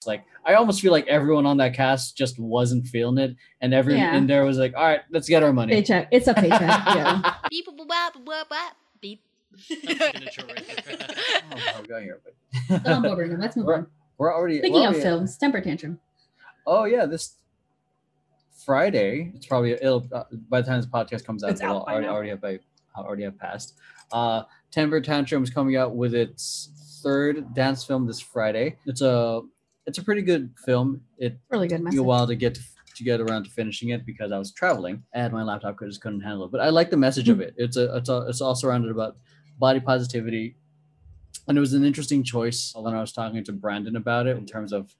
It's like I almost feel like everyone on that cast just wasn't feeling it, and everyone Yeah. in there was like, "All right, let's get our money." Paycheck. It's a paycheck. yeah. Beep, boop, bop, bop, bop, beep. Signature right there. Oh, how we got here, but Still on board right now. Let's move we're, on. we're already Speaking we're of already- films, temper tantrum. Oh yeah, this Friday. It's probably it'll uh, by the time this podcast comes out, It's it'll out by already now. already have by already have passed. Uh, Temper Tantrum is coming out with its third dance film this Friday. It's a it's a pretty good film. It Really good took me a while to get to, to get around to finishing it because I was traveling and my laptop could just couldn't handle it. But I like the message of it. It's a it's a, it's all surrounded about body positivity, and it was an interesting choice when I was talking to Brandon about it in terms of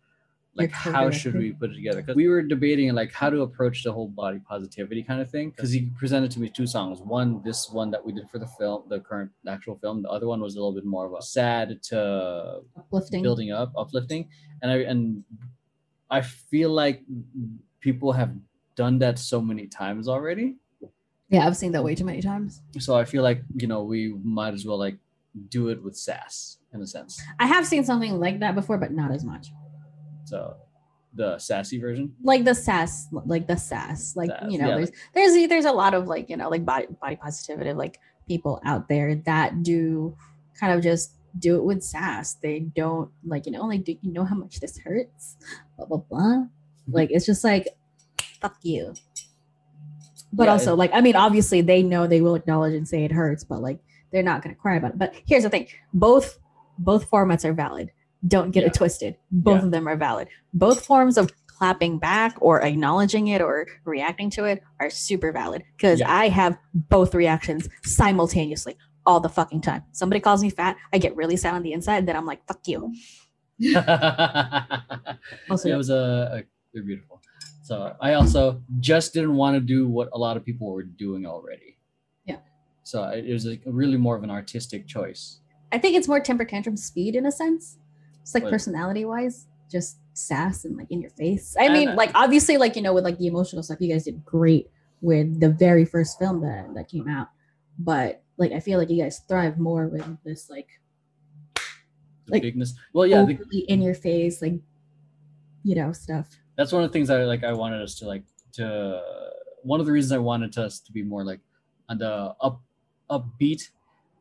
like Your how should we put it together because we were debating like how to approach the whole body positivity kind of thing because he presented to me two songs one this one that we did for the film the current actual film the other one was a little bit more of a sad to Uplifting. building up, uplifting, and I and I feel like people have done that so many times already. Yeah, I've seen that way too many times. So I feel like you know we might as well like do it with sass in a sense. I have seen something like that before, but not as much. So the sassy version. Like the sass, like the sass, like Sass, you know, yeah, there's there's there's a lot of like you know like body body positivity like people out there that do kind of just do it with sass. They don't like you know like do you know how much this hurts? Blah blah blah. Mm-hmm. Like it's just like fuck you. But Yeah, also it- like I mean obviously they know they will acknowledge and say it hurts, but like they're not gonna cry about it. But here's the thing: both both formats are valid. Don't get Yeah. it twisted. Both Yeah. of them are valid. Both forms of clapping back or acknowledging it or reacting to it are super valid because Yeah. I have both reactions simultaneously all the fucking time. Somebody calls me fat, I get really sad on the inside, then I'm like, fuck you. Also, it was a, a they're beautiful. So I also just didn't want to do what a lot of people were doing already. Yeah. So it it was like really more of an artistic choice. I think it's more temper tantrum speed in a sense. It's like personality wise, just sass and like in your face. I mean, uh, like obviously, like you know, with like the emotional stuff, you guys did great with the very first film that that came out. But like, I feel like you guys thrive more with this like Like, bigness. Well, yeah, the, in your face, like you know, stuff. that's one of the things I like. I wanted us to like to. One of the reasons I wanted us to be more like on the up upbeat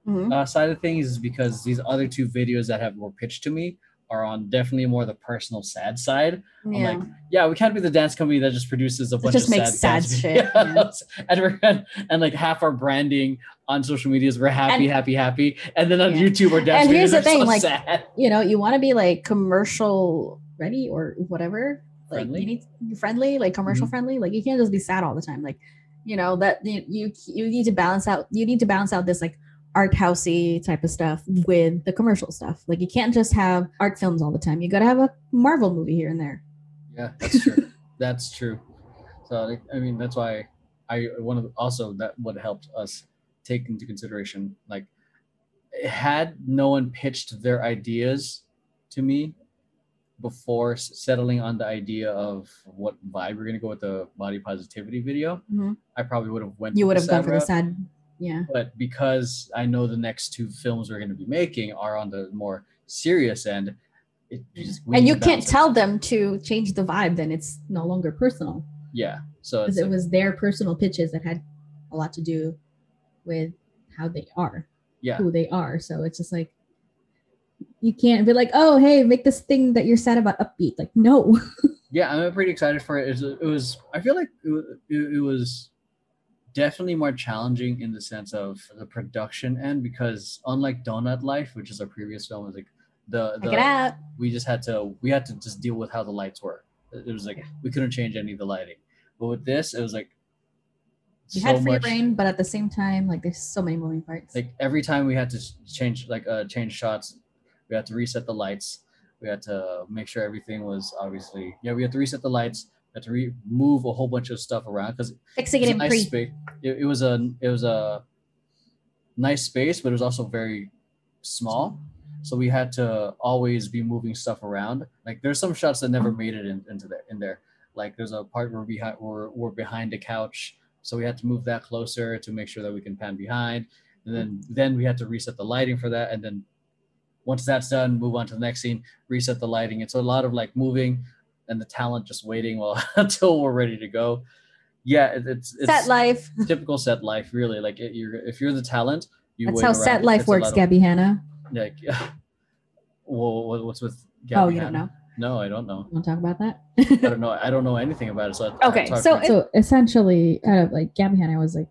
Mhm. uh, side of things is because these other two videos that have more pitched to me are on definitely more the personal sad side. I'm yeah. like, yeah, we can't be the dance company that just produces a bunch just of makes sad, sad shit, videos. and, we're, and, and like half our branding on social media is we're happy, And- happy, happy, and then on Yeah. YouTube our dance And here's the thing, so like, sad. you know, you want to be like commercial ready or whatever. Like Friendly? you need friendly, like commercial Mhm. friendly. Like you can't just be sad all the time. Like, you know, that you you, you need to balance out you need to balance out this like art housey type of stuff with the commercial stuff. Like you can't just have art films all the time. You gotta have a Marvel movie here and there. Yeah, that's true. that's true. So I mean, that's why I one of the, also that what helped us take into consideration like had no one pitched their ideas to me before settling on the idea of what vibe we're gonna go with the body positivity video, Mhm. I probably would have went. You would have gone sad for the route. sad yeah. But because I know the next two films we're going to be making are on the more serious end, it just And you can't tell them to change the vibe, then it's no longer personal. Yeah, so Because it like- was their personal pitches that had a lot to do with how they are. yeah, who they are. So it's just like you can't be like, oh, hey, make this thing that you're sad about upbeat. Like, no. yeah. I'm pretty excited for it. It was, it was I feel like it, it, it was definitely more challenging in the sense of the production end because unlike Donut Life, which is our previous film, was like the, out. we just had to we had to just deal with how the lights were. It was like we couldn't change any of the lighting. But with this, it was like You so had free much- reign, but at the same time, like there's so many moving parts. like every time we had to change like uh change shots we had to reset the lights we had to make sure everything was obviously yeah we had to reset the lights had to remove a whole bunch of stuff around because it space. It, it was a it was a nice space but it was also very small. So we had to always be moving stuff around. Like there's some shots that never made it in, into there in there. Like there's a part where we had we're, we're behind the couch. So we had to move that closer to make sure that we can pan behind. And then then we had to reset the lighting for that. And then once that's done, move on to the next scene, reset the lighting. It's a lot of like moving and the talent just waiting while until we're ready to go. Yeah, it, it's it's set life. typical set life, really. Like it, you're if you're the talent, you That's wait how around. set life It's works, Gabbie Hanna. Like, well, what's with? Gabbie Oh, you don't Hanna? know. No, I don't know. Want to talk about that? I don't know. I don't know anything about it. So Okay, talk so to so essentially, uh, like Gabbie Hanna was like,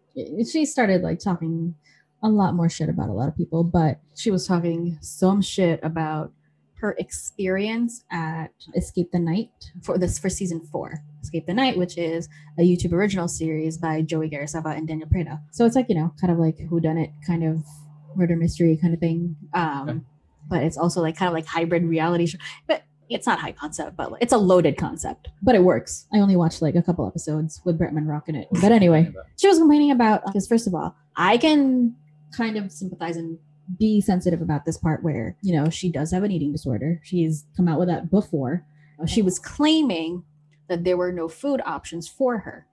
she started like talking a lot more shit about a lot of people, but she was talking some shit about her experience at Escape the Night for this for season four. Escape the Night, which is a YouTube original series by Joey Graceffa and Daniel Preda. So it's like you know, kind of like who done it, kind of murder mystery kind of thing. Um, Okay. but it's also like kind of like hybrid reality show. But it's not high concept, but it's a loaded concept. But it works. I only watched like a couple episodes with Bretman Rock in it. But anyway, she was complaining about because first of all, I can kind of sympathize and be sensitive about this part where you know she does have an eating disorder. She's come out with that before. Uh, She was claiming that there were no food options for her,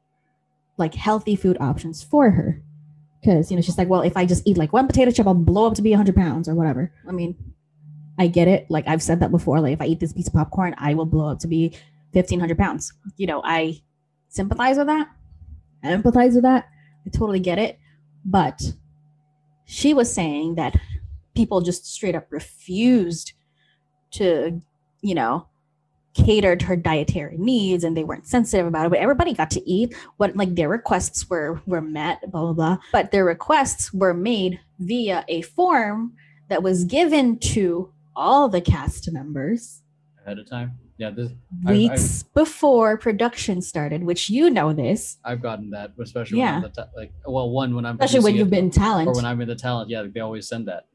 like healthy food options for her. Because you know she's like, well, if I just eat like one potato chip, I'll blow up to be 100 pounds or whatever. I mean, I get it. Like I've said that before. Like if I eat this piece of popcorn, I will blow up to be 1500 pounds. You know, I sympathize with that. I empathize with that. I totally get it. But she was saying that people just straight up refused to, you know, cater to her dietary needs and they weren't sensitive about it. But everybody got to eat what like their requests were were met, blah blah blah. But their requests were made via a form that was given to all the cast members ahead of time. Yeah, this I've- weeks before production started, which you know this, I've gotten that, especially Yeah. the ta- like well, one when I'm especially when you've it, been talent. or when I'm in the talent. Yeah, they always send that.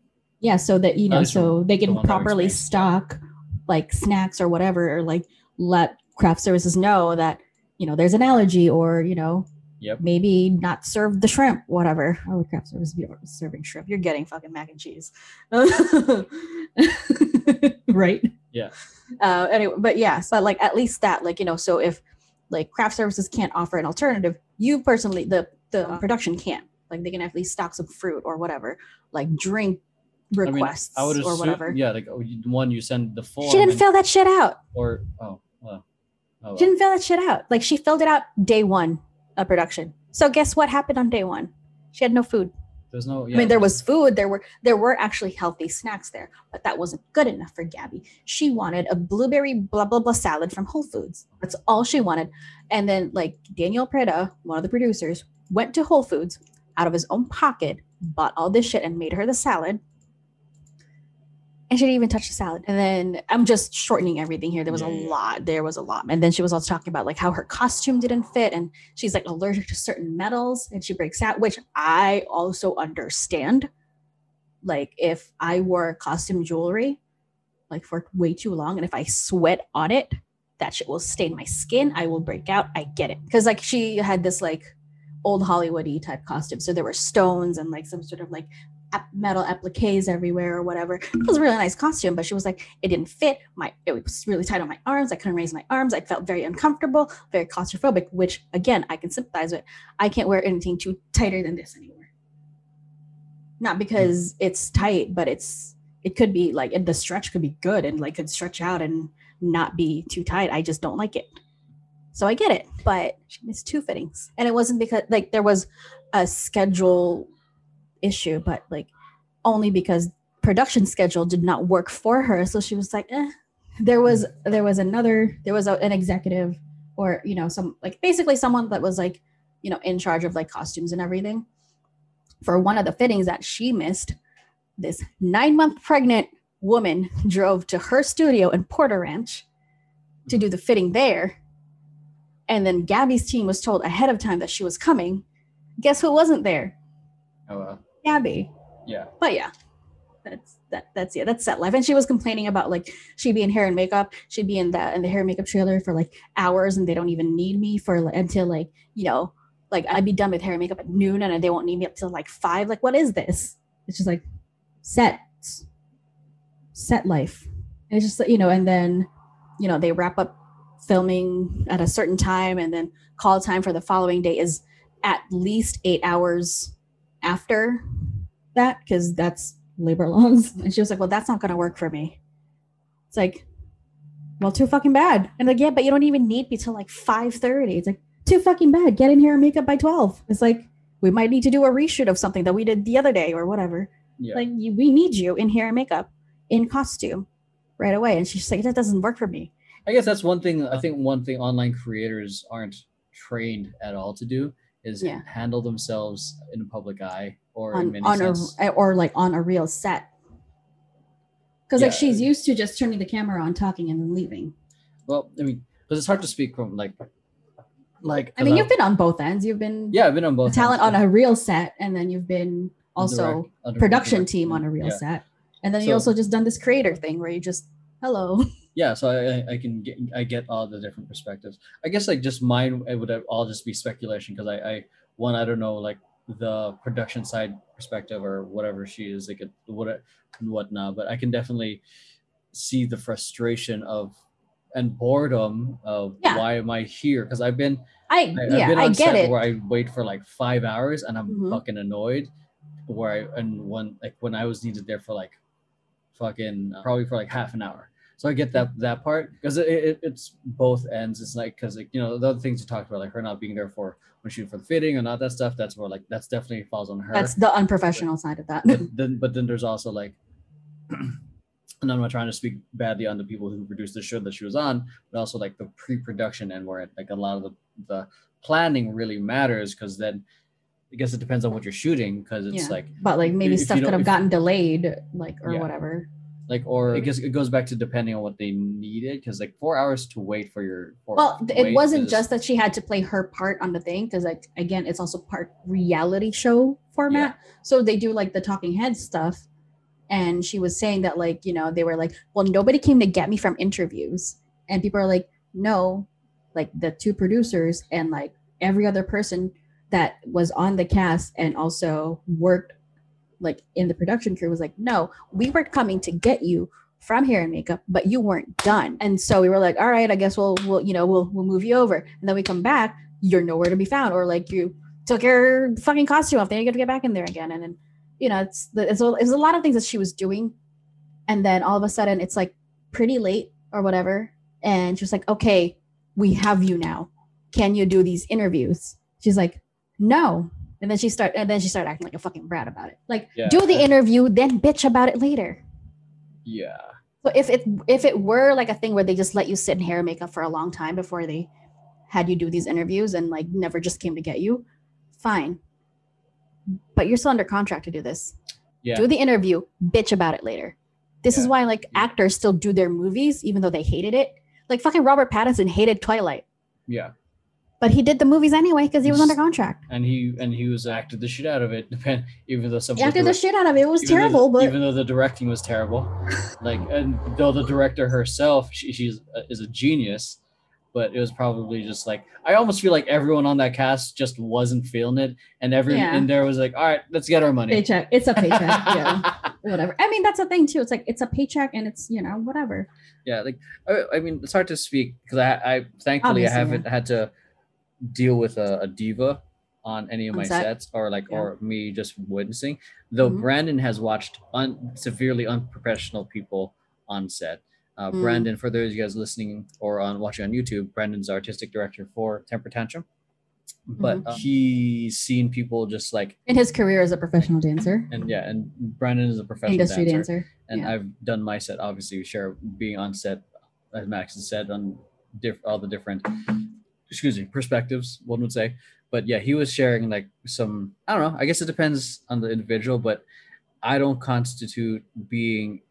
yeah, so that you know, so they can one properly stock like snacks or whatever, or like let craft services know that you know there's an allergy, or you know Yep. maybe not serve the shrimp, whatever. Oh, Would craft service serving shrimp? You're getting fucking mac and cheese, right? Yeah. Uh, anyway, but yes, but like at least that, like you know, so if like craft services can't offer an alternative, you personally, the the production can't. Like they can at least stock some fruit or whatever, like drink I mean, requests I would assume, or whatever. Yeah, like oh, one you send the form. She didn't and- fill that shit out. or oh well. Oh, She didn't fill that shit out. Like she filled it out day one of production. So guess what happened on day one? She had no food. There's no. Yeah, I mean, there was food. There were there were actually healthy snacks there, but that wasn't good enough for Gabbie. She wanted a blueberry blah blah blah salad from Whole Foods. That's all she wanted. And then like Daniel Preda, one of the producers, went to Whole Foods out of his own pocket, bought all this shit, and made her the salad. And she didn't even touch the salad. And then I'm just shortening everything here. There was a lot. There was a lot. And then she was also talking about like how her costume didn't fit and she's like allergic to certain metals and she breaks out, which I also understand. Like if I wore costume jewelry like for way too long and if I sweat on it, that shit will stain my skin. I will break out. I get it. Because like she had this like old Hollywoody type costume. So there were stones and like some sort of like metal appliques everywhere or whatever. It was a really nice costume, but she was like, it didn't fit. My it was really tight on my arms. I couldn't raise my arms. I felt very uncomfortable, very claustrophobic, which again I can sympathize with. I can't wear anything too tighter than this anymore. Not because it's tight, but it's it could be like the stretch could be good and like could stretch out and not be too tight. I just don't like it. So I get it, but she missed two fittings. And it wasn't because like there was a schedule issue, but like only because production schedule did not work for her. So she was like, eh. There was there was another there was a, an executive or you know some like basically someone that was like you know in charge of like costumes and everything for one of the fittings that she missed. This nine month pregnant woman drove to her studio in Porter Ranch to do the fitting there. And then Gabbie's team was told ahead of time that she was coming. Guess who wasn't there? Oh. Gabbie. yeah. But yeah, that's that. That's yeah. That's set life. And she was complaining about like she'd be in hair and makeup. She'd be in that in the hair and makeup trailer for like hours, and they don't even need me for like, until like you know like I'd be done with hair and makeup at noon, and they won't need me up till like five. Like what is this? It's just like set set life. And it's just you know, and then you know they wrap up filming at a certain time, and then call time for the following day is at least eight hours after that because that's labor laws. And she was like, well, that's not going to work for me. It's like, well, too fucking bad. And like, yeah, but you don't even need me till like 5.30. It's like, too fucking bad. Get in here and make up by 12. It's like, we might need to do a reshoot of something that we did the other day or whatever. Yeah. Like, you, we need you in hair and makeup in costume right away. And she's like, that doesn't work for me. I guess that's one thing. I think one thing online creators aren't trained at all to do is Yeah. handle themselves in a public eye or in on, many on sense. a or like on a real set because like she's used to just turning the camera on talking and then leaving well, I mean, because it's hard to speak from like, like. i mean you've been on both ends you've been yeah, I've been on both. talent ends, on yeah. a real set and then you've been also Direct- production direct- team on a real yeah. set and then you also just done this creator thing where you just hello yeah so I, I- can get i get all the different perspectives i guess like just mine it would all just be speculation because I, I one i don't know like the production side perspective or whatever she is like what and whatnot but i can definitely see the frustration of and boredom of Yeah. why am i here because i've been i I, I've yeah been i get it where I wait for like five hours and I'm Mhm. fucking annoyed. Where I and when like when I was needed there for like fucking uh, probably for like half an hour. So I get that that part because it, it, it's both ends. It's like because like you know the other things you talked about like her not being there for when shooting for the fitting and all that stuff. That's more like that's definitely falls on her. that's the unprofessional side of that but then but then there's also like and I'm not trying to speak badly on the people who produced the show that she was on, but also like the pre-production and where like a lot of the, the planning really matters because then I guess it depends on what you're shooting because it's Yeah. like but like maybe stuff could have gotten delayed like or Yeah. whatever like or I guess it goes back to depending on what they needed because like four hours to wait for your for, well it wasn't is- just that she had to play her part on the thing because like again it's also part reality show format. So they do like the talking head stuff and she was saying that like you know they were like well nobody came to get me from interviews. And people are like no like the two producers and like every other person that was on the cast and also worked like in the production crew was like no we were coming to get you from hair and makeup but you weren't done. And so we were like all right i guess we'll we'll you know we'll we'll move you over. And then we come back you're nowhere to be found or like you took your fucking costume off then you got to get back in there again. And then you know it's the, it's, a, it's a lot of things that she was doing. And then all of a sudden it's like pretty late or whatever and she's like okay we have you now. Can you do these interviews? She's like no and then she start and then she started acting like a fucking brat about it like Yeah. do the interview then bitch about it later yeah so if it if it were like a thing where they just let you sit in hair and makeup for a long time before they had you do these interviews and like never just came to get you, fine. But you're still under contract to do this. yeah Do the interview, bitch about it later. This is why like actors still do their movies even though they hated it. Like fucking Robert Pattinson hated Twilight, yeah but he did the movies anyway because he was under contract. and he and he was acted the shit out of it even though some He acted the shit out of it. It was even though- terrible, but even though the directing was terrible like and though the director herself she, she's uh, is a genius but it was probably just like i almost feel like everyone on that cast just wasn't feeling it and everyone Yeah. in there was like all right let's get our money paycheck. It's a paycheck. yeah. Whatever. I mean, that's the thing too. It's like it's a paycheck and it's, you know, whatever. yeah like I, I mean it's hard to speak because I, I thankfully Obviously, i haven't had to deal with a, a diva on any of my set? sets or like Yeah. or me just witnessing though Mhm. brandon has watched un, severely unprofessional people on set uh, Mm. brandon for those of you guys listening or on watching on youtube brandon's artistic director for temper tantrum but Mm-hmm. uh, he's seen people just like In his career as a professional dancer, and yeah and brandon is a professional industry dancer, dancer. and yeah. I've done my set. Obviously, we share being on set, as Max has said, on diff- all the different, excuse me, perspectives. One would say, but yeah, he was sharing like some. I don't know. I guess it depends on the individual, but I don't constitute being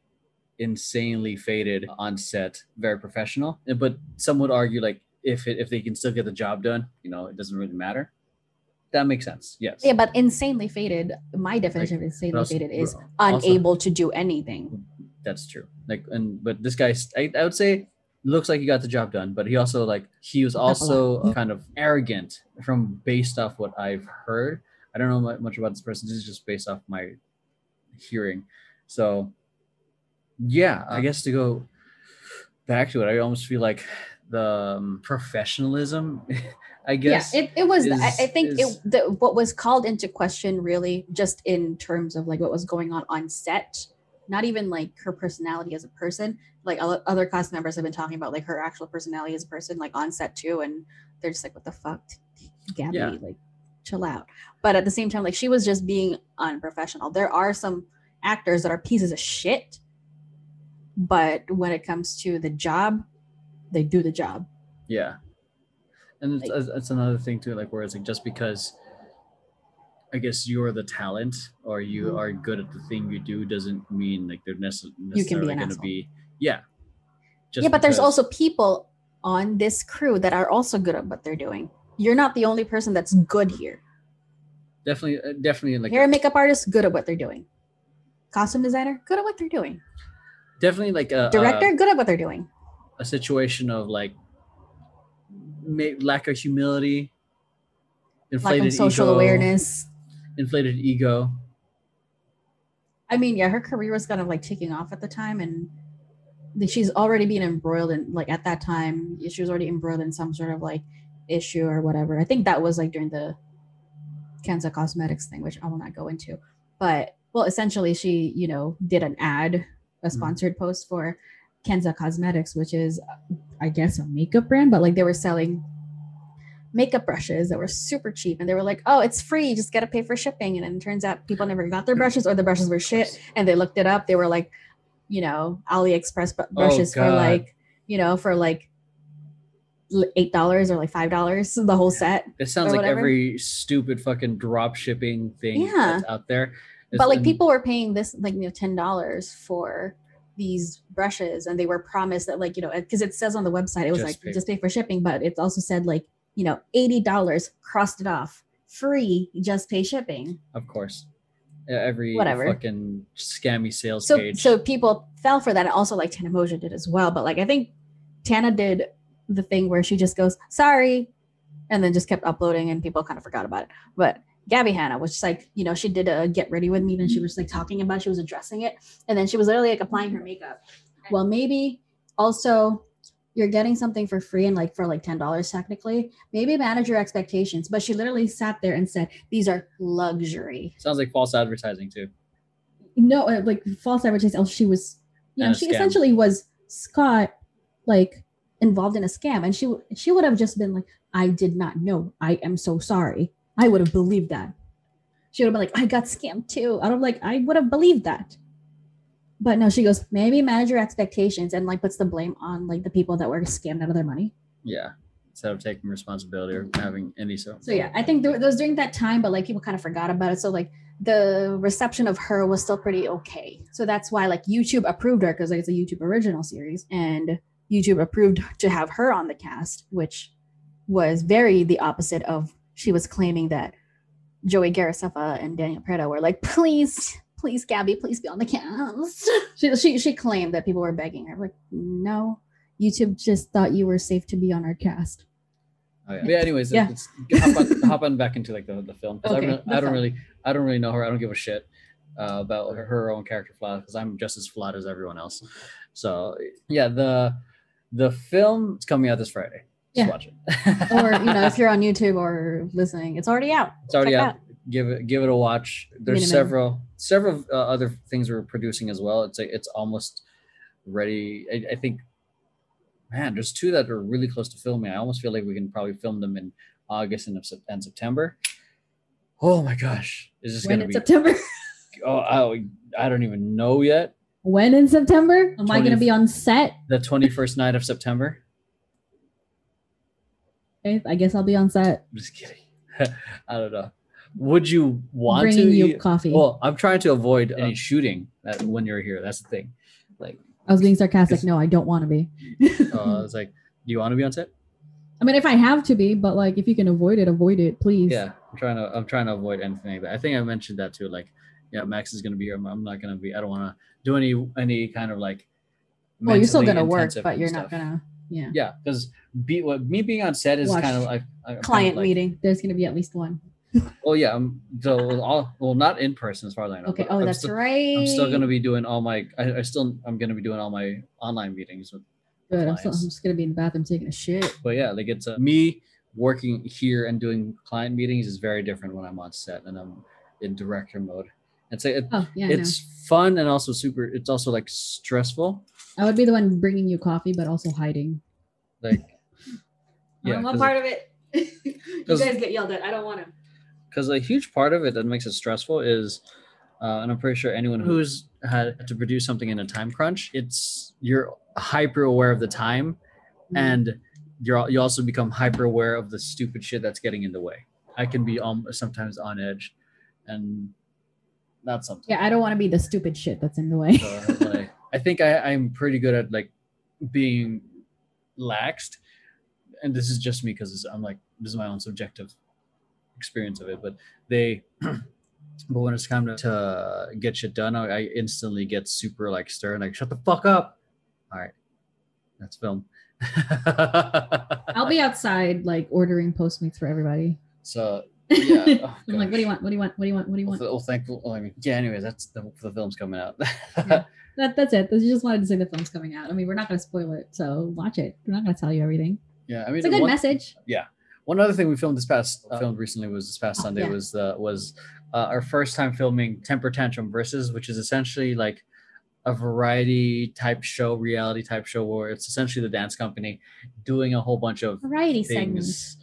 insanely faded on set very professional. But some would argue like if it, if they can still get the job done, you know, it doesn't really matter. That makes sense. Yes. Yeah, but insanely faded. My definition of insanely also- faded is also- unable to do anything. that's true like and but this guy I, I would say looks like he got the job done but he also like he was Up a lot. also kind of arrogant from based off what i've heard i don't know much about this person this is just based off my hearing so yeah i guess to go back to it i almost feel like the um, professionalism, I guess. yeah, it, it was. I, is- I think is- it the, what was called into question really just in terms of like what was going on on set, not even like her personality as a person. Like other cast members have been talking about like her actual personality as a person, like on set too, and they're just like, "What the fuck, Gabbie? Yeah. Like, chill out." But at the same time, like she was just being unprofessional. There are some actors that are pieces of shit, but when it comes to the job, they do the job. Yeah, and it's, Like- it's- it's another thing too, like where it's like just because I guess you're the talent or you Mhm. are good at the thing you do doesn't mean like they're necess- You can necessarily going to be yeah. Just yeah, but there's also people on this crew that are also good at what they're doing. You're not the only person that's good here. definitely uh, definitely like Hair and makeup artist, good at what they're doing. Costume designer, good at what they're doing. definitely like a, Director, a, good at what they're doing. a situation of like may, lack of humility, inflated on social ego, awareness. inflated ego. I mean, yeah, her career was kind of like taking off at the time, and she's already been embroiled in like at that time. She was already embroiled in some sort of like issue or whatever. I think that was like during the Kenza Cosmetics thing, which I will not go into. But well, essentially, she you know did an ad, a mm-hmm. sponsored post for Kenza Cosmetics, which is I guess a makeup brand, but like they were selling makeup brushes that were super cheap and they were like oh it's free you just gotta pay for shipping and then it turns out people never got their brushes or the brushes were shit and they looked it up they were like you know aliexpress br- oh, brushes for like you know for like eight dollars or like five dollars the whole set It sounds like whatever. every stupid fucking drop shipping thing Yeah. that's out there. It's- but like and- people were paying this like you know ten dollars for these brushes and they were promised that like you know because it says on the website it was Just like pay- just pay for shipping but it also said like you know eighty dollars crossed it off free just pay shipping of course, every Whatever. fucking scammy sales so page. so people fell for that and also like Tana Mongeau did as well but like I think Tana did the thing where she just goes sorry and then just kept uploading and people kind of forgot about it but Gabbie Hanna was just like you know she did a get ready with me and she was like talking about it, she was addressing it and then she was literally like applying her makeup well maybe also you're getting something for free and like for like $10 technically maybe manage your expectations. But she literally sat there and said these are luxury. Sounds like false advertising too. no uh, like false advertising. Oh, she was you And a she scam. essentially was scott like involved in a scam. And she she would have just been like i did not know. I am so sorry. I would have believed that. She would have been like i got scammed too. I don't like i would have believed that but no she goes maybe manage your expectations and like puts the blame on like the people that were scammed out of their money. Yeah, instead of taking responsibility or having any so. so yeah i think there, was during that time but like people kind of forgot about it. So like the reception of her was still pretty okay. So that's why like youtube approved her because like, it's a youtube original series and youtube approved to have her on the cast which was very the opposite of she was claiming that joey Graceffa and daniel preda were like please please gabbie please be on the cast she, she, she claimed that people were begging her like no youtube just thought you were safe to be on our cast Oh, yeah. Yeah, anyways, Yeah. let's hop on, hop on back into like the, the film 'cause I, don't- I don't film. really I don't really know her. I don't give a shit uh, about her, her own character flaws because I'm just as flawed as everyone else. So yeah, the the film is coming out this Friday. Just Yeah. watch it. or you know if you're on youtube or listening it's already out it's already check it out. Give it give it a watch. There's Minimum. several several uh, other things we're producing as well. It's like it's almost ready. I, I think. Man, there's two that are really close to filming. I almost feel like we can probably film them in August and, and September. Oh my gosh, is this gonna be? september Oh, I, I don't even know yet. when in september am i going to be on set The 21st night of September. okay, i guess i'll be on set I'm just kidding. I don't know. Would you want bringing to? you coffee Well, I'm trying to avoid any shooting that when you're here. That's the thing. Like, i was being sarcastic no i don't want to be uh, it's like, do you want to be on set? i mean if i have to be but like if you can avoid it avoid it please Yeah, I'm trying to. I'm trying to avoid anything like that. I think I mentioned that too. Like, yeah, Max is gonna be here. I'm, I'm not gonna be. I don't want to do any any kind of like. well you're still going to work but you're stuff. not going to yeah Yeah, because be what me being on set is Watch. kind of like I'm kind of client like- meeting there's going to be at least one Oh yeah, I'm so all well not in person as far as I know. okay oh I'm that's still, right I'm still gonna be doing all my. I, I still I'm gonna be doing all my online meetings with Good. I'm, still, I'm just gonna be in the bathroom taking a shit. But yeah, like it's uh, me working here and doing client meetings is very different when I'm on set and I'm in director mode. It's it, Oh yeah, it's fun and also super. It's also like stressful. I would be the one bringing you coffee, but also hiding. Like I yeah, don't want part of it. you guys get yelled at. I don't want to. Because a huge part of it that makes it stressful is uh, and i'm pretty sure anyone who's had to produce something in a time crunch it's you're hyper aware of the time Mm-hmm. and you're you also become hyper aware of the stupid shit that's getting in the way i can be um, sometimes on edge and not something. Yeah, I don't want to be the stupid shit that's in the way. so, like, i think I, i'm pretty good at like being laxed and this is just me because i'm like this is my own subjective experience of it but they but when it's time to, to get shit done I, instantly get super like stern like shut the fuck up all right that's film I'll be outside like ordering Postmates for everybody. so yeah oh, I'm like, what do you want? What do you want? What do you want? What do you want? well, well, thankful well, i mean yeah anyways that's the, the film's coming out Yeah. That, that's it. I just wanted to say the film's coming out. I mean, we're not going to spoil it, so watch it. We're not going to tell you everything. yeah i mean It's a good one- message. One other thing we filmed this past uh, filmed recently was this past Oh, Sunday yeah. was uh, was uh, our first time filming Temper Tantrum versus, which is essentially like a variety type show, reality type show, where it's essentially the dance company doing a whole bunch of Variety segments. things.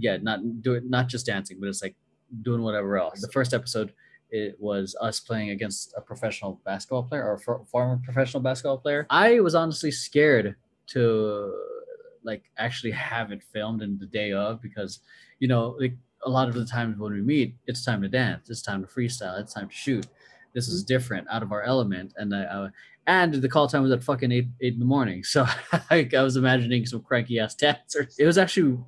Yeah, not do it, not just dancing, but it's like doing whatever else. The first episode, it was us playing against a professional basketball player or a former professional basketball player. I was honestly scared to like actually have it filmed in the day of because you know like a lot of the times when we meet it's time to dance it's time to freestyle it's time to shoot. This is mm-hmm. different out of our element and I, I and the call time was at fucking eight eight in the morning. So I, I was imagining some cranky ass dancers. It was actually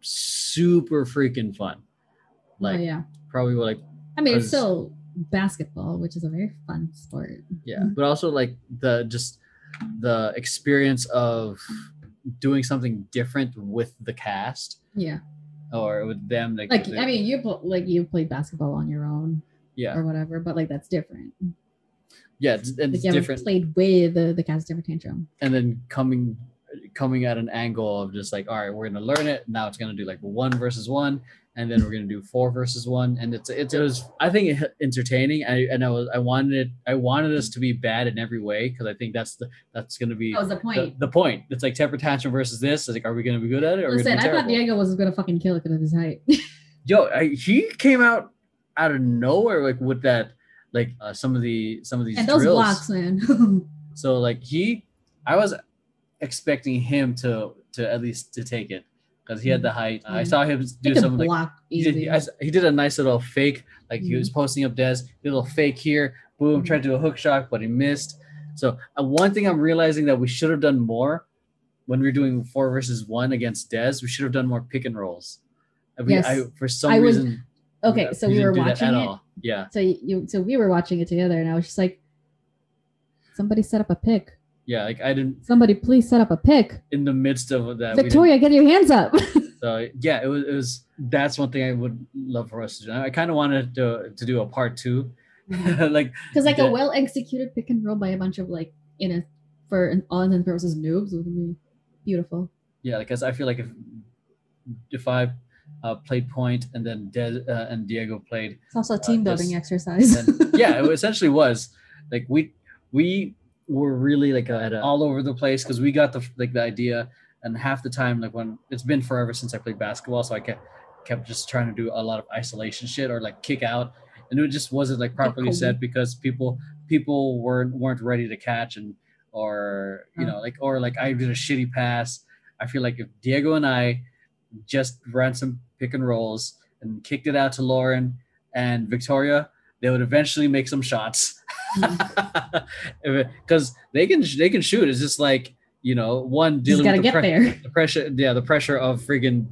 super freaking fun. Oh, like oh yeah. probably like I mean, it's still basketball, which is a very fun sport. yeah mm-hmm. but also like the just the experience of doing something different with the cast Yeah. or with them like, Like I mean, you pl- like you played basketball on your own yeah or whatever, but like that's different. yeah it's, and Like it's different played with the the cast different tantrum. and then coming coming at an angle of just like all right we're gonna learn it now it's gonna do like one versus one and then we're gonna do four versus one and it's, it's it was i think entertaining I, and i was i wanted it i wanted us to be bad in every way because i think that's the that's gonna be That was the the, point. the point it's like temper tantrum versus this it's like are we gonna be good at it or Listen, I thought? Diego was gonna fucking kill it because of his height. yo I, he came out out of nowhere like with that like uh, some of the some of these and those drills. blocks, man. So like he, I was expecting him to to at least to take it because he had the height. I Mhm. saw him do he some like block he did, easily. I s- he did a nice little fake like he Mm-hmm. was posting up Des, did a little fake here, boom, Mhm. tried to do a hook shot, but he missed. So uh, one thing I'm realizing that we should have done more when we were doing four versus one against Des, we should have done more pick and rolls. I mean, Yes. I, for some I was- reason. okay, so we didn't were watching it. all. Yeah, So you, so we were watching it together, and I was just like, somebody set up a pick. Yeah. Like I didn't Somebody please set up a pick. in the midst of that. Victoria, get your hands up. So yeah, it was it was that's one thing I would love for us to do. I kind of wanted to to do a part two, like Because like Yeah. a well executed pick and roll by a bunch of like in a for an all intents and purposes noobs would be beautiful. yeah, because I feel like if if I uh, played point and then Des, uh, and Diego played, It's also a team this- building exercise. then yeah, it essentially was like we we were really like at a, all over the place because we got the like the idea and half the time like when it's been forever since I played basketball, so I kept kept just trying to do a lot of isolation shit or like kick out, and it just wasn't like properly Kobe. set because people people weren't weren't ready to catch and or you know like or like I did a shitty pass. I feel like if Diego and I just ran some pick and rolls and kicked it out to Lauren and Victoria, they would eventually make some shots because they can they can shoot. It's just like you know one dealing with the, pre- the pressure. Yeah, the pressure of friggin'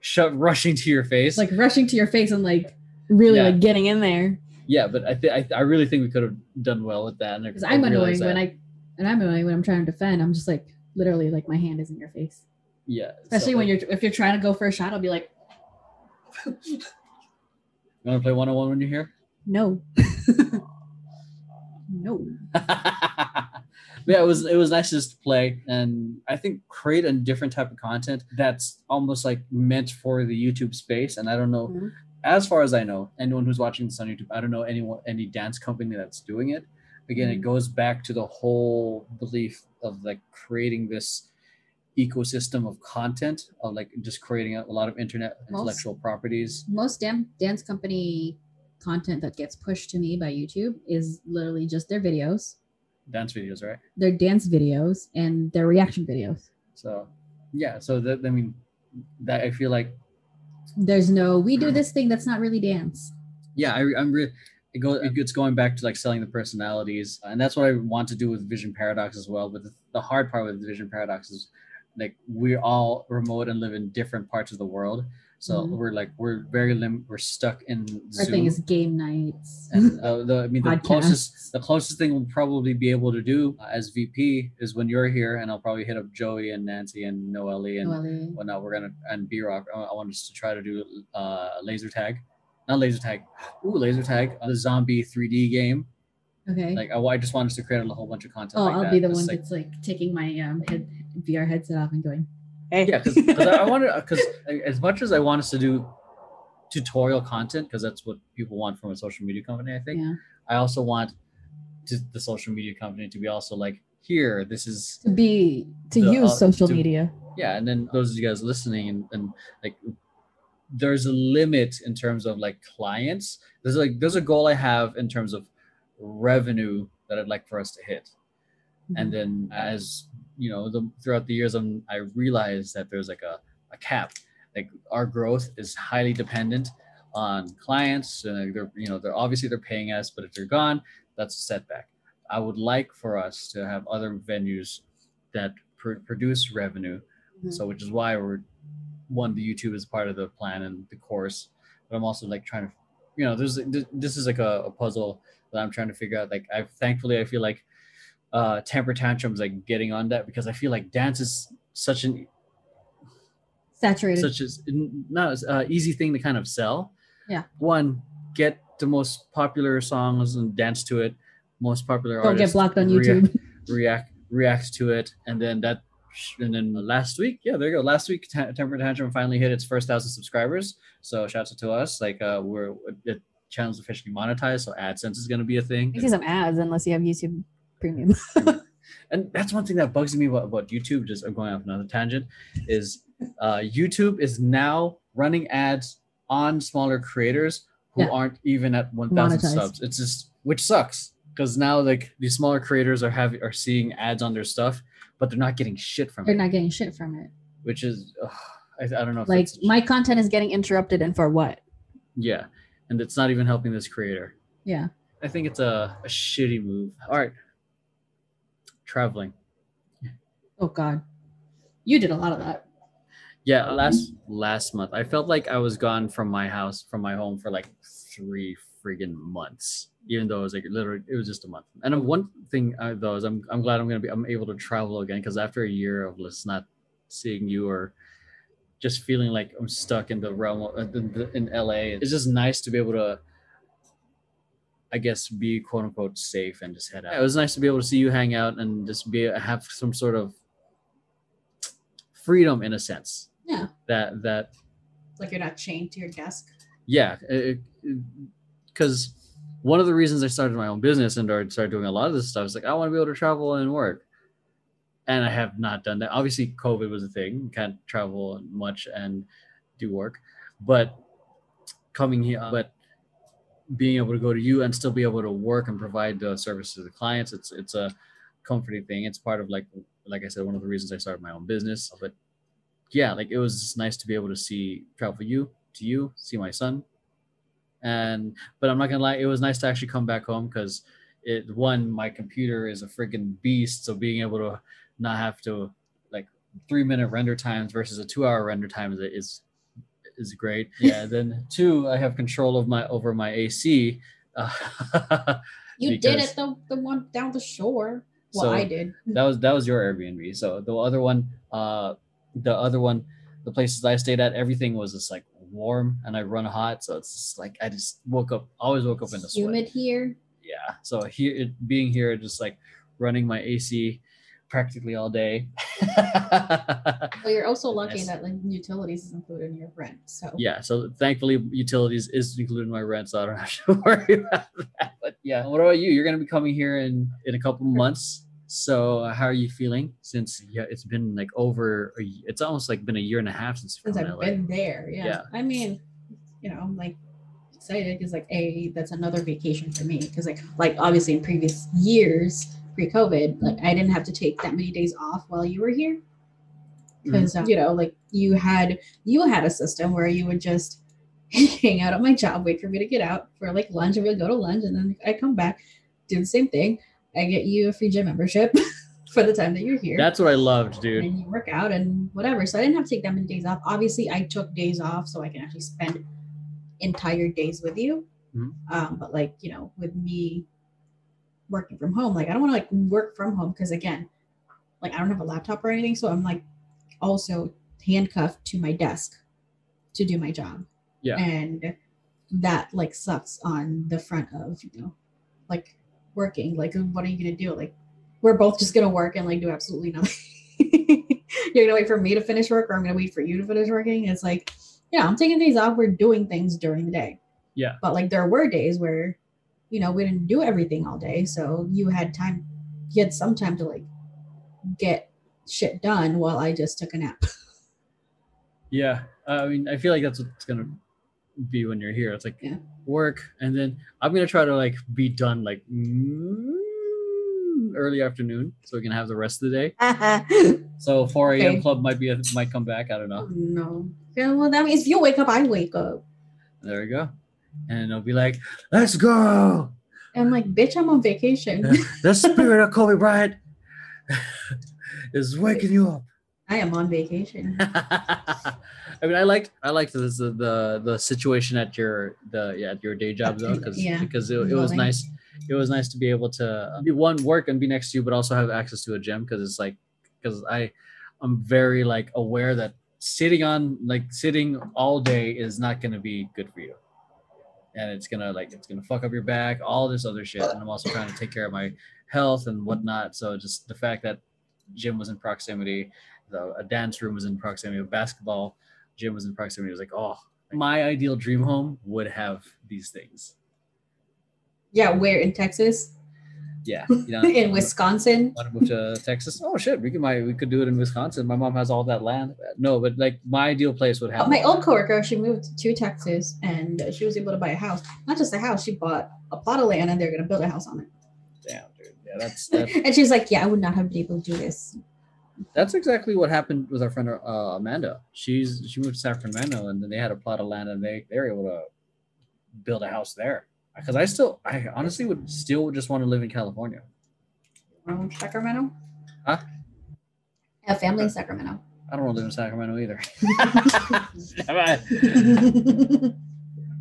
sho- rushing to your face. Like rushing to your face and like really Yeah. like getting in there. yeah, but I, th- I I really think we could have done well with that. Because I'm annoying when I and I'm annoying when I'm trying to defend. I'm just like literally like my hand is in your face. yeah, Especially so, when you're if you're trying to go for a shot, I'll be like, you want to play one on one when you're here. no. No. yeah, it was it was nice just to play and I think create a different type of content that's almost like meant for the YouTube space. And I don't know, Mhm. as far as I know, anyone who's watching this on YouTube, I don't know anyone any dance company that's doing it. Again, it Mhm. goes back to the whole belief of like creating this ecosystem of content of like just creating a, a lot of internet Most- intellectual properties. Most damn dance company content that gets pushed to me by YouTube is literally just their videos, Dance videos, right? their dance videos, and their reaction videos. So yeah, so that I mean that I feel like There's no, we do this thing that's not really dance. yeah, I, I'm really. It go, it's going back to like selling the personalities, and that's what I want to do with Vision Paradox as well. But the, the hard part with Vision Paradox is like we're all remote and live in different parts of the world, so Mhm. we're like we're very lim- we're stuck in Our Zoom. thing is game nights. and uh, the, I mean the closest the closest thing we'll probably be able to do uh, as VP is when you're here, and I'll probably hit up Joey and Nancy and Noelle and Noelle. whatnot. We're gonna and B Rock. I, I want us to try to do uh laser tag, not laser tag. Ooh, laser tag, uh, the zombie 3D game. Okay. Like I, I just want us to create a whole bunch of content. oh, like I'll that. be the Just one like- that's like taking my um head, VR headset off and going, hey. yeah, because I, want to because as much as I want us to do tutorial content because that's what people want from a social media company. I think yeah. I also want to, the social media company to be also like here. This is To be to The, use uh, social to- media. yeah and then those of you guys listening and, and like there's a limit in terms of like clients there's like there's a goal i have in terms of revenue that i'd like for us to hit Mm-hmm. and then as you know the throughout the years I'm, i realized that there's like a, a cap. Like our growth is highly dependent on clients and they're you know they're obviously they're paying us but if they're gone that's a setback. I would like for us to have other venues that pr- produce revenue. Mhm. so which is why we're one the youtube is part of the plan and the course but i'm also like trying to you know there's th- this is like a, a puzzle that i'm trying to figure out. Like i thankfully i feel like uh temper tantrums like getting on that because i feel like dance is such an Saturated. such as not as uh, easy thing to kind of sell. Yeah. one get the most popular songs and dance to it. Most popular Don't get blocked on YouTube. react react to it. And then that and then last week yeah there you go. Last week Ta- temper tantrum finally hit its first thousand subscribers. So shouts out to us. Like uh we're the channel's officially monetized so adsense is going to be a thing. I see some ads unless you have YouTube Premium. and that's one thing that bugs me about, about youtube just I'm going off another tangent is uh youtube is now running ads on smaller creators who Yeah. aren't even at 1000 subs it's just which sucks because now like these smaller creators are having are seeing ads on their stuff but they're not getting shit from it. They're not getting shit from it. which is ugh, I, I don't know if Like my content is getting interrupted, and for what? yeah and it's not even helping this creator Yeah. i think it's a, a shitty move all right traveling Oh God, you did a lot of that. Yeah, last last month I felt like I was gone from my house, from my home for like three friggin' months. Even though it was like literally, it was just a month. And um, one thing uh, though is I'm I'm glad I'm gonna be I'm able to travel again because after a year of just not seeing you or just feeling like I'm stuck in the realm of, in, in LA, it's just nice to be able to. I guess be quote unquote safe and just head out. It was nice to be able to see you hang out and just be have some sort of freedom in a sense Yeah. that that Like you're not chained to your desk. yeah because one of the reasons i started my own business and or started doing a lot of this stuff is like i want to be able to travel and work and i have not done that obviously covid was a thing you can't travel much and do work but coming here but being able to go to you and still be able to work and provide the service to the clients it's it's a comforting thing. It's part of like like i said one of the reasons i started my own business. But yeah like it was just nice to be able to see travel you to you see my son. And but i'm not gonna lie it was nice to actually come back home because it one my computer is a freaking beast so being able to not have to like three minute render times versus a two hour render time is is is great yeah then two i have control of my over my ac uh, You did it the the one down the shore. Well, So- I did. that was that was your airbnb so the other one uh the other one the places i stayed at everything was just like warm and i run hot so it's just like i just woke up always woke up in the sweat Humid here. yeah yeah. So here, it, being here, just like running my AC practically all day. Well, you're also lucky Yes. that like utilities is included in your rent. So yeah. So thankfully, utilities is included in my rent, so I don't have to worry about that. But yeah, what about you? You're gonna be coming here in in a couple months. So how are you feeling? Since yeah, it's been like over. It's almost like been a year and a half since since I've LA. been there, yeah. Yeah. I mean, you know, I'm like excited because like a that's another vacation for me because like like obviously in previous years pre-COVID, like I didn't have to take that many days off while you were here. Because you know like you had you had a system where you would just hang out at my job wait for me to get out for like lunch and we'd go to lunch and then i come back do the same thing. I get you a free gym membership for the time that you're here. That's what I loved, dude. and you work out and whatever. So i didn't have to take that many days off. Obviously i took days off so i can actually spend entire days with you. Mhm. um, but like you know with me working from home. Like i don't want to like work from home because again like i don't have a laptop or anything so i'm like also handcuffed to my desk to do my job. Yeah. and that like sucks on the front of you know like working. Like what are you gonna do? Like we're both just gonna work and like do absolutely nothing. You're gonna wait for me to finish work or i'm gonna wait for you to finish working? It's like yeah i'm taking days off. We're doing things during the day. Yeah. but like there were days where you know we didn't do everything all day so you had time you had some time to like get shit done while i just took a nap Yeah, I mean, I feel like that's what's gonna be when you're here. It's like Yeah. work, and then I'm gonna try to like be done like early afternoon, so we can have the rest of the day. So 4 a.m. Okay. club might be a, might come back. I don't know. Oh, no yeah well that means if you wake up i wake up There we go, and it'll be like, let's go. and i'm like bitch i'm on vacation the spirit of Kobe Bryant is waking you up. i am on vacation I mean, I liked I liked the the the situation at your the yeah at your day job though because Yeah. because it, it was nice it was nice to be able to uh, be one work and be next to you but also have access to a gym because it's like because I I'm very like aware that sitting on like sitting all day is not gonna be good for you and it's gonna like it's gonna fuck up your back all this other shit. And I'm also trying to take care of my health and whatnot. So just the fact that gym was in proximity the a dance room was in proximity a basketball gym was in proximity. It was like oh my ideal dream home would have these things. Yeah where? In texas yeah you know in wisconsin want to move to Texas? Oh shit, we could my we could do it in Wisconsin. My mom has all that land. No, but like my ideal place would have Uh, my old coworker, she moved to Texas and she was able to buy a house. Not just a house, she bought a plot of land and they're gonna build a house on it. Damn, dude. Yeah, that's that, and she's like, "Yeah, I would not have been able to do this." that's exactly what happened with our friend uh, Amanda. She's she moved to Sacramento and then they had a plot of land and they they were able to build a house there. Because I still I honestly would still just want to live in California. Um, Sacramento. Huh? I have family in Sacramento. I don't want to live in Sacramento either.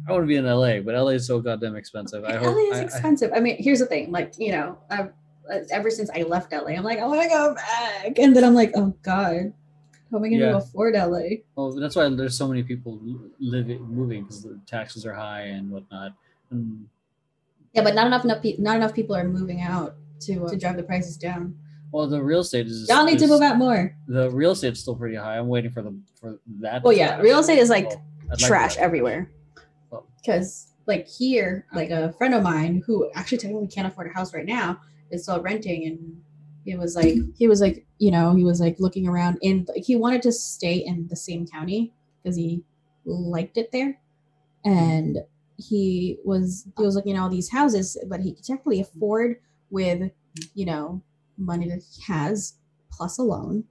I want to be in LA, but LA is so goddamn expensive. I hope LA is I- I- expensive. I, mean, here's the thing. Like, you know, I've uh, ever since I left LA, I'm like, I want to go back, and then I'm like, oh god, how am I gonna Yeah. afford LA? Well, that's why there's so many people living moving because the taxes are high and whatnot. And Yeah, but not enough, enough pe- not enough people are moving out to uh, to drive the prices down. well, the real estate is Y'all need to move out more. The real estate's still pretty high. I'm waiting for the for that. Well, yeah, real estate is like Well, like trash that. everywhere. Well- Because like here, like a friend of mine who actually technically can't afford a house right now is still renting, and it was like he was like you know he was like looking around in like he wanted to stay in the same county because he liked it there, and he was he was looking at all these houses, but he could technically afford with you know money that he has plus a loan,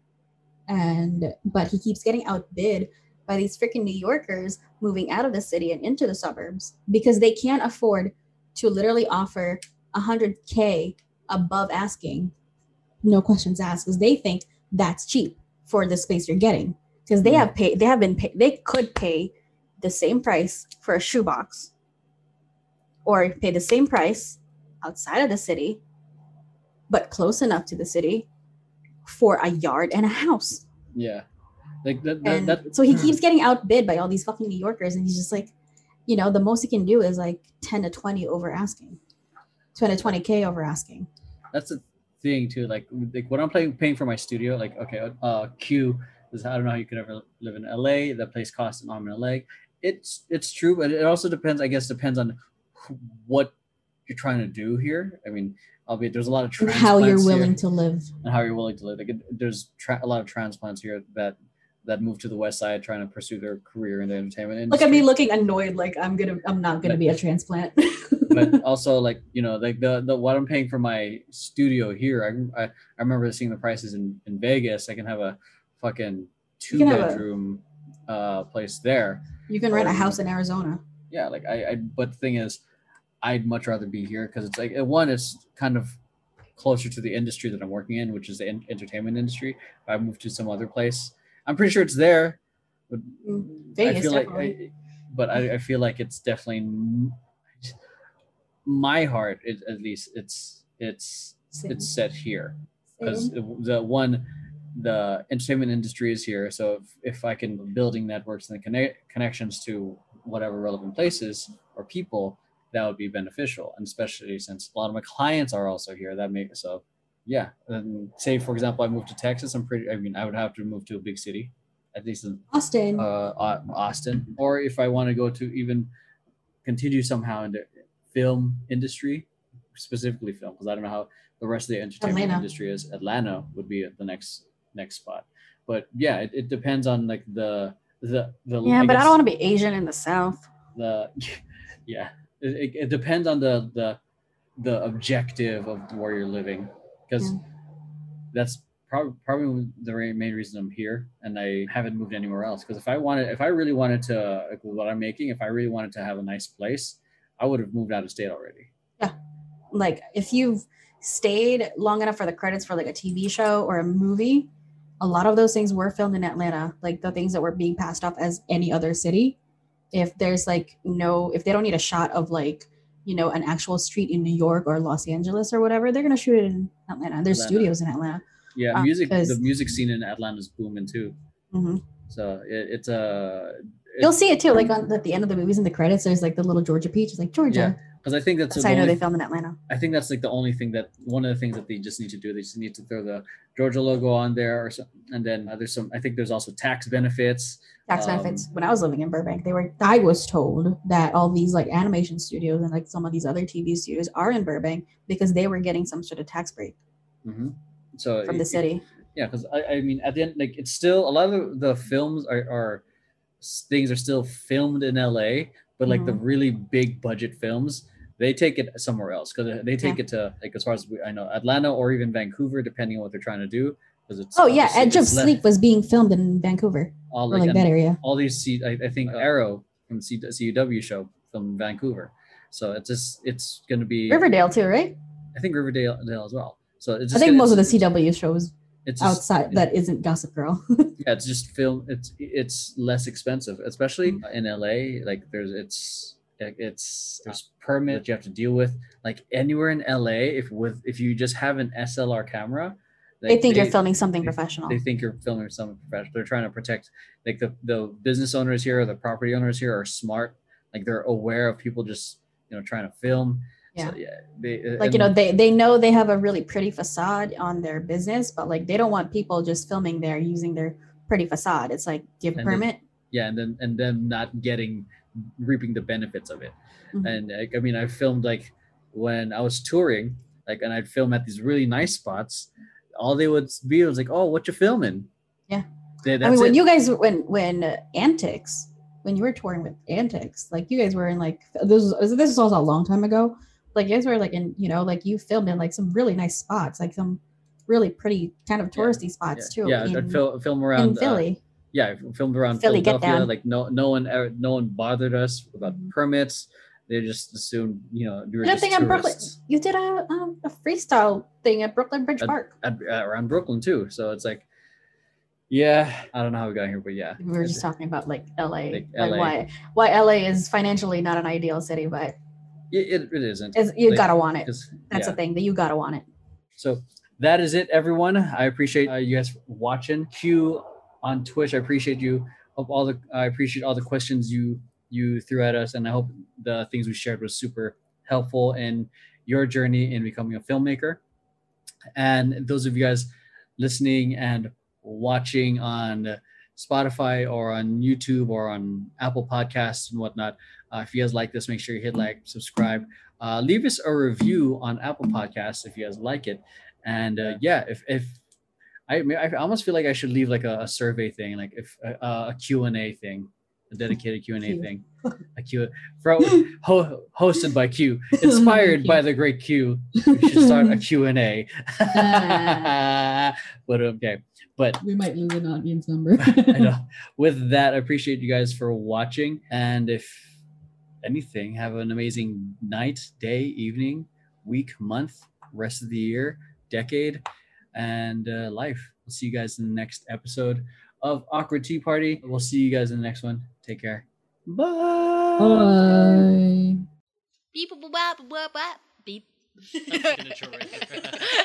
and but he keeps getting outbid by these freaking New Yorkers moving out of the city and into the suburbs because they can't afford to literally offer 100k above asking. No questions asked because they think that's cheap for the space you're getting. Because they Mhm. have paid they have been paid they could pay the same price for a shoebox or pay the same price outside of the city but close enough to the city for a yard and a house Yeah, like that. that, that so he keeps getting outbid by all these fucking New Yorkers, and he's just like, you know, the most he can do is like ten to twenty over asking. spend a 20k over asking. that's the thing too. Like like when I'm playing paying for my studio, like okay, uh, Q is I don't know how you could ever live in LA. That place costs an arm and a leg. It's it's true, but it also depends. I guess depends on what you're trying to do here. I mean, albeit there's a lot of And how you're willing to live. and how you're willing to live. Like there's tra- a lot of transplants here that that move to the west side trying to pursue their career in the entertainment industry. Look at me looking annoyed like I'm gonna I'm not gonna be a transplant. but also like you know like the the what I'm paying for my studio here I I, I remember seeing the prices in in Vegas I can have a fucking two have a- bedroom uh place there you can rent a house in Arizona. yeah like I, I but the thing is I'd much rather be here because it's like one it's kind of closer to the industry that I'm working in which is the en- entertainment industry if I move to some other place I'm pretty sure it's there but Mm, I feel definitely. like, I, but I, I feel like it's definitely my heart. It, at least it's it's Same. it's set here because the one the entertainment industry is here. So if, if I can building networks and connect, connections to whatever relevant places or people, that would be beneficial. And especially since a lot of my clients are also here, that makes so yeah. And say for example, I moved to Texas. I'm pretty. I mean, I would have to move to a big city, at least in Austin. uh, Austin, or if I want to go to even continue somehow in the film industry, specifically film, because I don't know how the rest of the entertainment Atlanta. industry is. Atlanta would be the next next spot, but yeah, it, it depends on like the the the. yeah, but I don't want to be Asian in the South. the yeah it, it, depends on the the the objective of where you're living because Yeah. that's probably probably the main reason I'm here and I haven't moved anywhere else because if I wanted if I really wanted to like what I'm making if I really wanted to have a nice place I would have moved out of state already yeah Like if you've stayed long enough for the credits for like a TV show or a movie, a lot of those things were filmed in Atlanta. Like the things that were being passed off as any other city. If there's like no, if they don't need a shot of like you know an actual street in New York or Los Angeles or whatever, they're gonna shoot it in Atlanta. There's Atlanta. studios in Atlanta. yeah Uh, music the music scene in Atlanta is booming too hmm so it, it's a You'll see it too. Like on at the end of the movies in the credits, there's like the little Georgia peach. It's like Georgia. because I think that's, That's I know they filmed in Atlanta. I think that's like the only thing that one of the things that they just need to do. They just need to throw the Georgia logo on there, or so, and then uh, there's some. I think there's also tax benefits. Tax Um, benefits. When I was living in Burbank, they were I was told that all these like animation studios and like some of these other TV studios are in Burbank because they were getting some sort of tax break Mhm. So from it- the it- city. yeah, because I, I mean, at the end, like it's still a lot of the, the films are, are things are still filmed in LA, but like the Mm-hmm. really big budget films, they take it somewhere else because they take it to like as far as we, I know, Atlanta or even Vancouver, depending on what they're trying to do. Because it's Oh yeah, Edge of it's le- Sleep was being filmed in Vancouver all or like, like that area. all these C, I, I think Arrow from C, CW show from Vancouver. So it's just it's gonna be Riverdale too, right? I think Riverdale as well. So it's I think gonna- most of the CW shows it's just, outside that isn't Gossip Girl. yeah, it's just film. It's it's less expensive, especially Mm. in LA. Like there's it's it's there's permit that you have to deal with. Like anywhere in LA, if with if you just have an SLR camera, they like, think you're filming something they- professional. they think you're filming something professional. They're trying to protect like the the business owners here, or the property owners here are smart. Like they're aware of people just you know trying to film. So, yeah, they like you know they they know they have a really pretty facade on their business but like they don't want people just filming there using their pretty facade it's like do you have a And then- permit yeah, and then and then not getting reaping the benefits of it. Mhm. And like, I mean, I filmed like when I was touring, like, and I'd film at these really nice spots. All they would be was like, "Oh, what you filming?" Yeah. They, i mean when it. you guys when when uh, antics when you were touring with antics like you guys were in like this was this was also a long time ago like you guys were like in you know like you filmed in like some really nice spots like some really pretty kind of Yeah. touristy spots yeah, too yeah, in, I'd film, film in around uh, philly yeah, I filmed around Philly, Philadelphia. Like no, no one, ever, no one bothered us about Mhm. permits. They just assumed, you know, were you a just thing brooklyn you did a um, a freestyle thing at brooklyn bridge At- park at, at- around Brooklyn too. So it's like, yeah, I don't know how we got here, but yeah, we were just talking about like LA, Like like, LA. why why LA is financially not an ideal city, but it, it, it isn't. you Like, gotta want it. That's yeah. the thing that you gotta want it. So that is it, everyone. I appreciate uh, you guys watching. Q on Twitch. I appreciate you. Hope all the I appreciate all the questions you you threw at us, and I hope the things we shared was super helpful in your journey in becoming a filmmaker. And those of you guys listening and watching on Spotify or on YouTube or on Apple Podcasts and whatnot, uh, if you guys like this, make sure you hit like, subscribe, uh, leave us a review on Apple Podcasts if you guys like it. And uh, yeah, if, if I, I almost feel like I should leave like a, a survey thing, like if uh, a Q and A thing, a dedicated Q and A thing, a Q from ho, hosted by Q, inspired by the great Q. We should start a Q and A. but okay, but We might lose an audience number. I know. With that, I appreciate you guys for watching. And if anything, have an amazing night, day, evening, week, month, rest of the year, decade, and uh, life. We'll see you guys in the next episode of Awkward Tea Party. We'll see you guys in the next one. Take care. Bye. Bye. Beep, boop, boop, boop, boop, boop, beep. That's the right there.